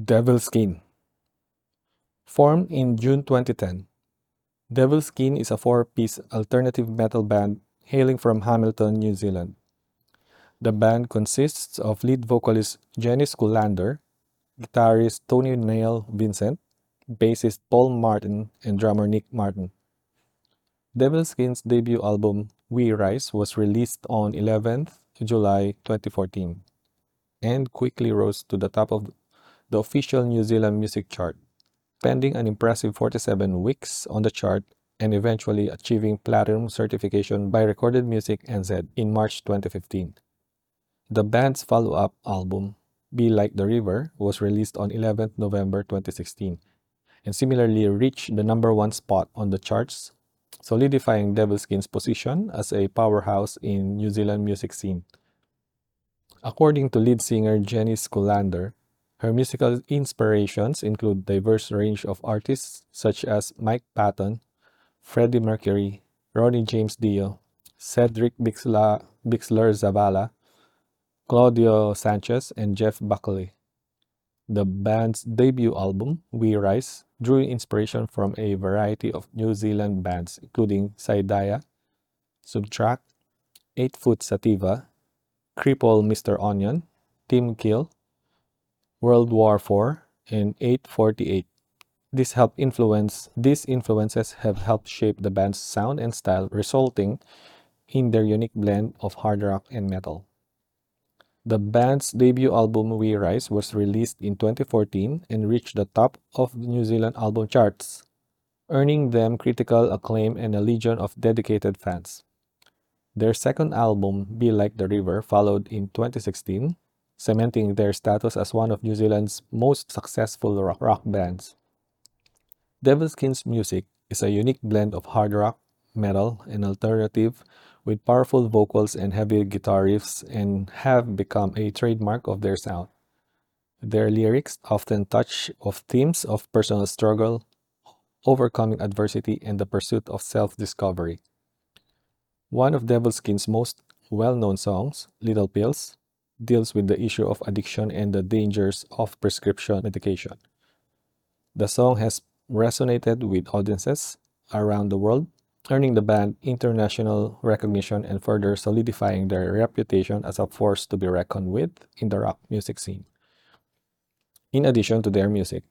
Devilskin Formed in June 2010, Devilskin is a four-piece alternative metal band hailing from Hamilton, New Zealand. The band consists of lead vocalist Jennie Skulander, guitarist Tony Neil Vincent, bassist Paul Martin, and drummer Nic Martin. Devilskin's debut album, We Rise, was released on 11th July 2014 and quickly rose to the top of the official New Zealand music chart, spending an impressive 47 weeks on the chart and eventually achieving platinum certification by Recorded Music NZ in March 2015. The band's follow-up album, Be Like the River, was released on 11th November 2016 and similarly reached the number one spot on the charts, solidifying Devilskin's position as a powerhouse in New Zealand music scene. According to lead singer Jennie Skulander, her musical inspirations include diverse range of artists such as Mike Patton, Freddie Mercury, Ronnie James Dio, Cedric Bixler, Zavala, Claudio Sanchez, and Jeff Buckley. The band's debut album, We Rise, drew inspiration from a variety of New Zealand bands including Saidaya, Subtract, 8 Foot Sativa, Cripple Mr. Onion, Team Kill, World War IV, and 848. This helped influence these influences have helped shape the band's sound and style, resulting in their unique blend of hard rock and metal. The band's debut album We Rise was released in 2014 and reached the top of the New Zealand album charts, earning them critical acclaim and a legion of dedicated fans. Their second album, Be Like the River, followed in 2016, cementing their status as one of New Zealand's most successful rock, bands. Devilskin's music is a unique blend of hard rock, metal, and alternative with powerful vocals and heavy guitar riffs and have become a trademark of their sound. Their lyrics often touch of themes of personal struggle, overcoming adversity, and the pursuit of self-discovery. One of Devilskin's most well-known songs, Little Pills, deals with the issue of addiction and the dangers of prescription medication. The song has resonated with audiences around the world, earning the band international recognition and further solidifying their reputation as a force to be reckoned with in the rock music scene. In addition to their music,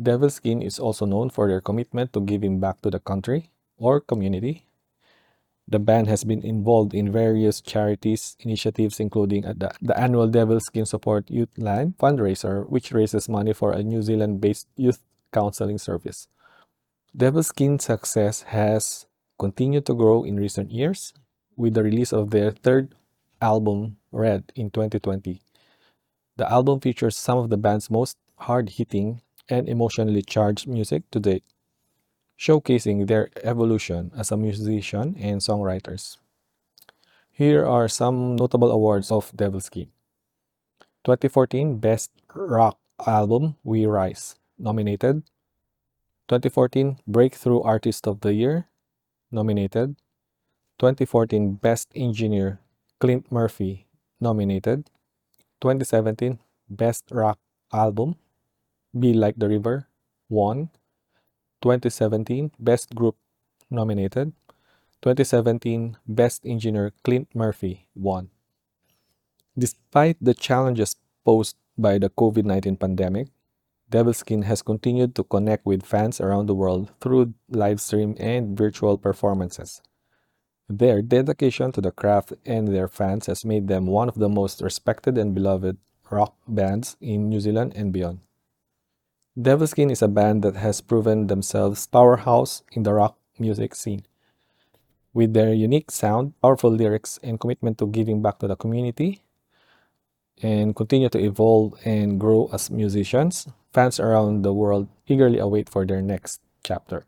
Devilskin is also known for their commitment to giving back to the country or community. The band has been involved in various charities initiatives including the, the annual Devilskin Support Youthline fundraiser which raises money for a New Zealand-based youth counseling service. Devil Devilskin's success has continued to grow in recent years with the release of their third album, Red, in 2020. The album features some of the band's most hard-hitting and emotionally charged music to date, showcasing their evolution as a musician and songwriters. Here are some notable awards of Devilskin. 2014 Best Rock Album, We Rise, nominated. 2014 Breakthrough Artist of the Year, nominated. 2014 Best Engineer, Clint Murphy, nominated. 2017 Best Rock Album, Be Like the River, won. 2017 Best Group, nominated. 2017 Best Engineer, Clint Murphy, won. Despite the challenges posed by the COVID-19 pandemic, Devilskin has continued to connect with fans around the world through live stream and virtual performances. Their dedication to the craft and their fans has made them one of the most respected and beloved rock bands in New Zealand and beyond. Devilskin is a band that has proven themselves powerhouse in the rock music scene. With their unique sound, powerful lyrics, and commitment to giving back to the community, and continue to evolve and grow as musicians, fans around the world eagerly await for their next chapter.